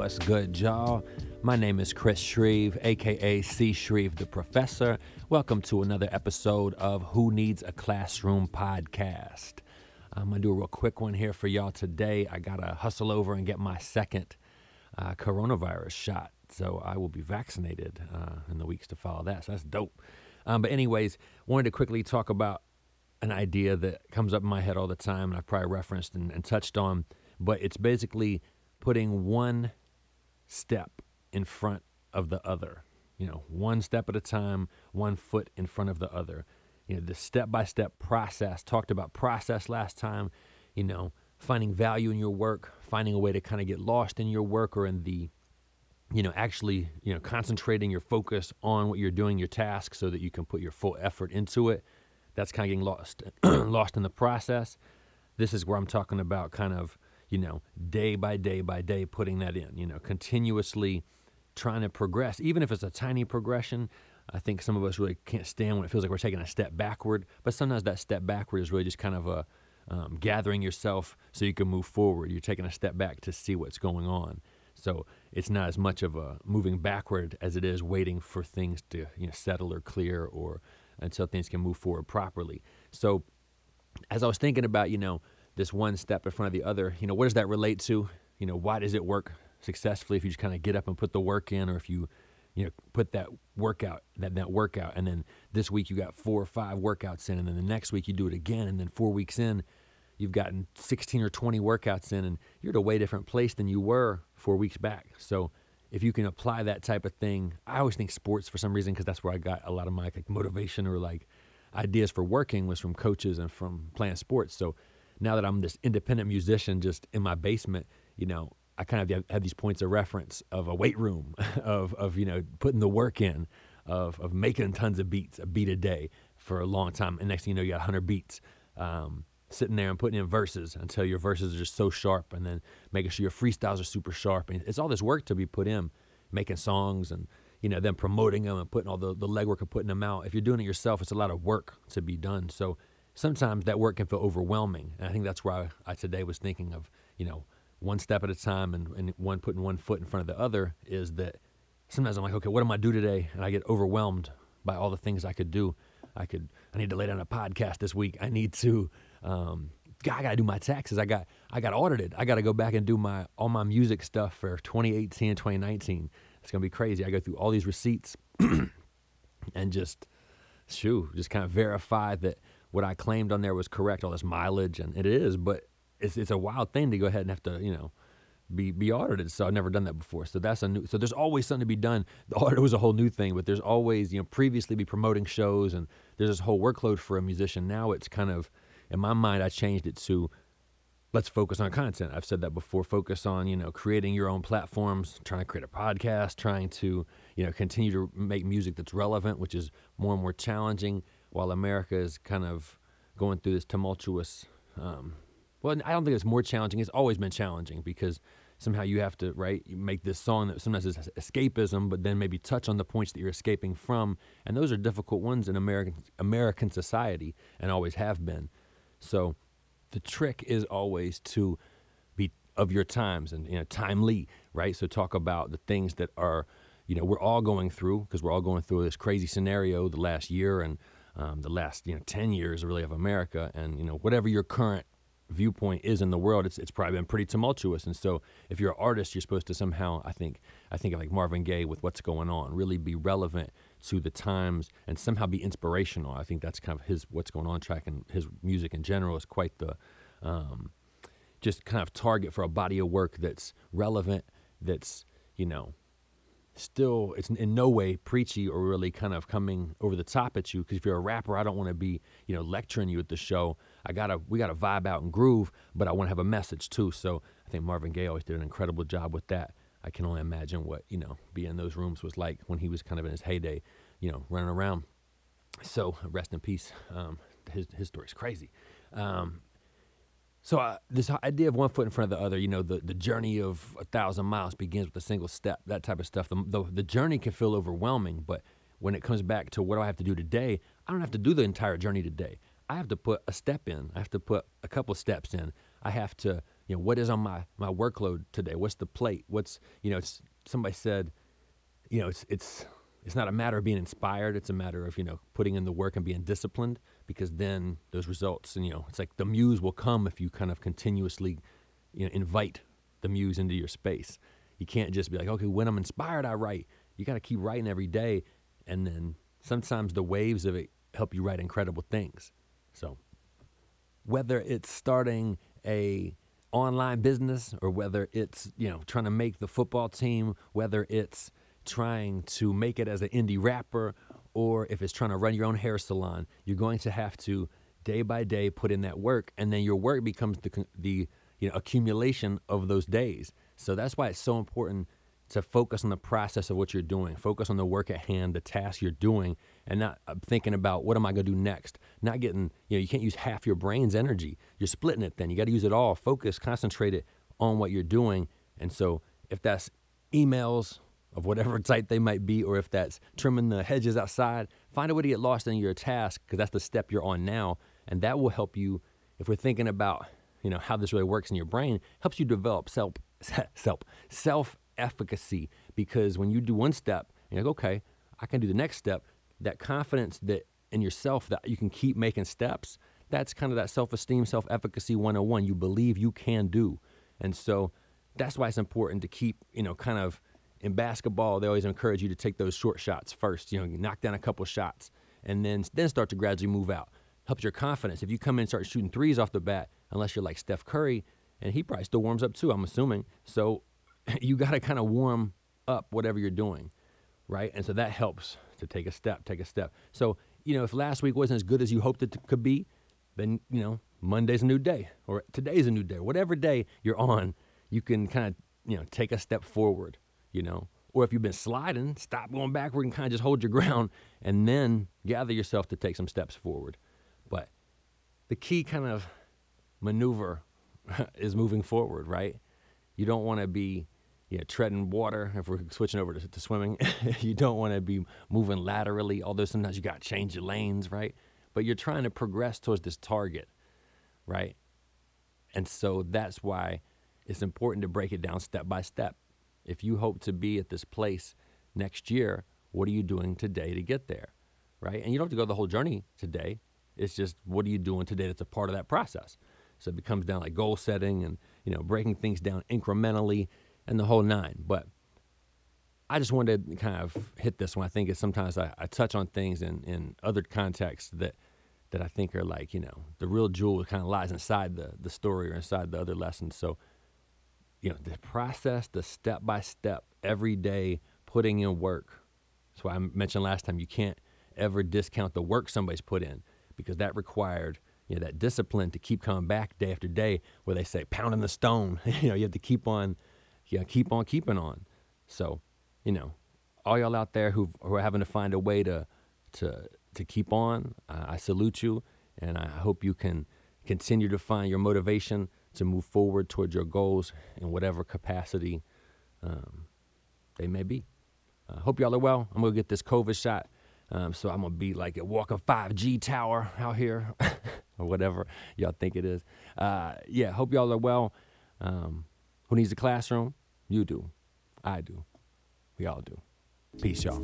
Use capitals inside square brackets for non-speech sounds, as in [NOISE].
What's good, y'all? My name is Chris Shreve, aka C. Shreve the Professor. Welcome to another episode of Who Needs a Classroom podcast. I'm gonna do a real quick one here for y'all today. I gotta hustle over and get my second uh, coronavirus shot, so I will be vaccinated uh, in the weeks to follow that. So that's dope. Um, but anyways, wanted to quickly talk about an idea that comes up in my head all the time, and I've probably referenced and, and touched on. But it's basically putting one step in front of the other. You know, one step at a time, one foot in front of the other. You know, the step by step process. Talked about process last time. You know, finding value in your work, finding a way to kind of get lost in your work or in the you know actually you know concentrating your focus on what you're doing your task so that you can put your full effort into it that's kind of getting lost [CLEARS THROAT] lost in the process this is where i'm talking about kind of you know day by day by day putting that in you know continuously trying to progress. Even if it's a tiny progression i think some of us really can't stand when it feels like we're taking a step backward but sometimes that step backward is really just kind of a um, gathering yourself so you can move forward. You're taking a step back to see what's going on. So it's not as much of a moving backward as it is waiting for things to you know, settle or clear or until things can move forward properly. So as I was thinking about, you know, this one step in front of the other, you know, what does that relate to? You know, why does it work successfully if you just kind of get up and put the work in or if you you know put that workout that that workout and then this week you got four or five workouts in and then the next week you do it again and then 4 weeks in you've gotten 16 or 20 workouts in and you're at a way different place than you were four weeks back. So if you can apply that type of thing, I always think sports for some reason because that's where I got a lot of my like motivation or like ideas for working was from coaches and from playing sports. So now that I'm this independent musician just in my basement, you know, I kind of have, these points of reference of a weight room, [LAUGHS] of of you know putting the work in, of of making tons of beats, a beat a day for a long time, and next thing you know, you got 100 beats. Um, sitting there and putting in verses until your verses are just so sharp and then making sure your freestyles are super sharp. And it's all this work to be put in, making songs and, you know, then promoting them and putting all the, the legwork of putting them out. If you're doing it yourself, it's a lot of work to be done. So sometimes that work can feel overwhelming. And I think that's why I, I today was thinking of, you know, one step at a time and, and one putting one foot in front of the other is that sometimes I'm like, okay, what am I do today? And I get overwhelmed by all the things I could do. I could, I need to lay down a podcast this week. I need to, um, I gotta do my taxes. I got, I got audited. I gotta go back and do my all my music stuff for 2018 and 2019. It's gonna be crazy. I go through all these receipts [CLEARS THROAT] and just, shoo, just kind of verify that what I claimed on there was correct. Oh, All this mileage, and it is, but it's it's a wild thing to go ahead and have to, you know, be be audited. So I've never done that before. So that's a new. So there's always something to be done. The audit was a whole new thing, but there's always you know previously be promoting shows and there's this whole workload for a musician. Now it's kind of in my mind I changed it to let's focus on content. I've said that before. Focus on you know creating your own platforms, trying to create a podcast, trying to you know continue to make music that's relevant, which is more and more challenging. While America is kind of going through this tumultuous. Um, well, I don't think it's more challenging. It's always been challenging because somehow you have to right you make this song that sometimes is escapism, but then maybe touch on the points that you're escaping from, and those are difficult ones in American American society and always have been. So, the trick is always to be of your times and you know timely, right? So talk about the things that are you know we're all going through because we're all going through this crazy scenario the last year and um, the last you know 10 years really of america and you know whatever your current viewpoint is in the world, it's it's probably been pretty tumultuous. And so, if you're an artist, you're supposed to somehow, I think, I think of like Marvin Gaye with what's going on, really be relevant to the times and somehow be inspirational. I think that's kind of his what's going on track and his music in general is quite the um, just kind of target for a body of work that's relevant, that's you know still it's in no way preachy or really kind of coming over the top at you because if you're a rapper i don't want to be you know lecturing you at the show. I gotta we gotta vibe out and groove but i want to have a message too. So i think marvin gaye always did an incredible job with that. I can only imagine what you know being in those rooms was like when he was kind of in his heyday you know running around. So rest in peace. Um, his, his story's crazy. Um, so uh, this idea of one foot in front of the other, you know, the, the journey of a thousand miles begins with a single step, that type of stuff. The, the, the journey can feel overwhelming, but when it comes back to what do I have to do today, I don't have to do the entire journey today. I have to put a step in. I have to put a couple steps in. I have to, you know, what is on my my workload today? What's the plate? What's you know, it's, somebody said, you know, it's it's it's not a matter of being inspired. It's a matter of you know putting in the work and being disciplined because then those results and you know it's like the muse will come if you kind of continuously you know invite the muse into your space. You can't just be like, okay, when I'm inspired, I write. You got to keep writing every day, and then sometimes the waves of it help you write incredible things. So whether it's starting a online business or whether it's you know trying to make the football team, whether it's trying to make it as an indie rapper, or if it's trying to run your own hair salon, you're going to have to day by day put in that work, and then your work becomes the the you know accumulation of those days. So that's why it's so important to focus on the process of what you're doing, focus on the work at hand, the task you're doing, and not uh, thinking about what am I going to do next. Not getting, you know, you can't use half your brain's energy. You're splitting it then. You got to use it all. Focus, concentrate it on what you're doing. And so if that's emails of whatever type they might be, or if that's trimming the hedges outside, find a way to get lost in your task because that's the step you're on now. And that will help you, if we're thinking about, you know, how this really works in your brain, helps you develop self [LAUGHS] self self efficacy because when you do one step you're like, okay, I can do the next step, that confidence that in yourself that you can keep making steps, that's kind of that self-esteem, self-efficacy 101 you believe you can do. And so that's why it's important to keep, you know, kind of in basketball, they always encourage you to take those short shots first, you know, knock down a couple shots and then then start to gradually move out. Helps your confidence. If you come in and start shooting threes off the bat, unless you're like Steph Curry, and he probably still warms up too, I'm assuming. So [LAUGHS] you got to kind of warm up whatever you're doing, right? And so that helps to take a step, take a step. So, you know, if last week wasn't as good as you hoped it could be, then, you know, Monday's a new day or today's a new day. Whatever day you're on, you can kind of, you know, take a step forward, you know. Or if you've been sliding, stop going backward and kind of just hold your [LAUGHS] ground and then gather yourself to take some steps forward. But the key kind of maneuver [LAUGHS] is moving forward, right? You don't want to be you know, treading water if we're switching over to, to swimming. [LAUGHS] you don't want to be moving laterally, although sometimes you got to change your lanes, right? But you're trying to progress towards this target, right? And so that's why it's important to break it down step by step. If you hope to be at this place next year, what are you doing today to get there, right? And you don't have to go the whole journey today. It's just what are you doing today that's a part of that process. So it becomes down like goal setting and you know breaking things down incrementally and the whole nine. But I just wanted to kind of hit this one. I think it's sometimes I, I touch on things in, in other contexts that that I think are like, you know, the real jewel kind of lies inside the the story or inside the other lessons. So, you know, the process, the step by step, every day putting in work. That's why I mentioned last time you can't ever discount the work somebody's put in because that required you know that discipline to keep coming back day after day where they say pounding the stone [LAUGHS] you know you have to keep on you know, keep on keeping on. So, you know, all y'all out there who who are having to find a way to to to keep on, uh, I salute you, and I hope you can continue to find your motivation to move forward towards your goals in whatever capacity um, they may be. I uh, hope y'all are well. I'm gonna get this COVID shot, um, so I'm gonna be like a walking 5G tower out here, [LAUGHS] or whatever y'all think it is. Uh, yeah, hope y'all are well. Um, who needs a classroom? You do. I do. We all do. Peace, y'all.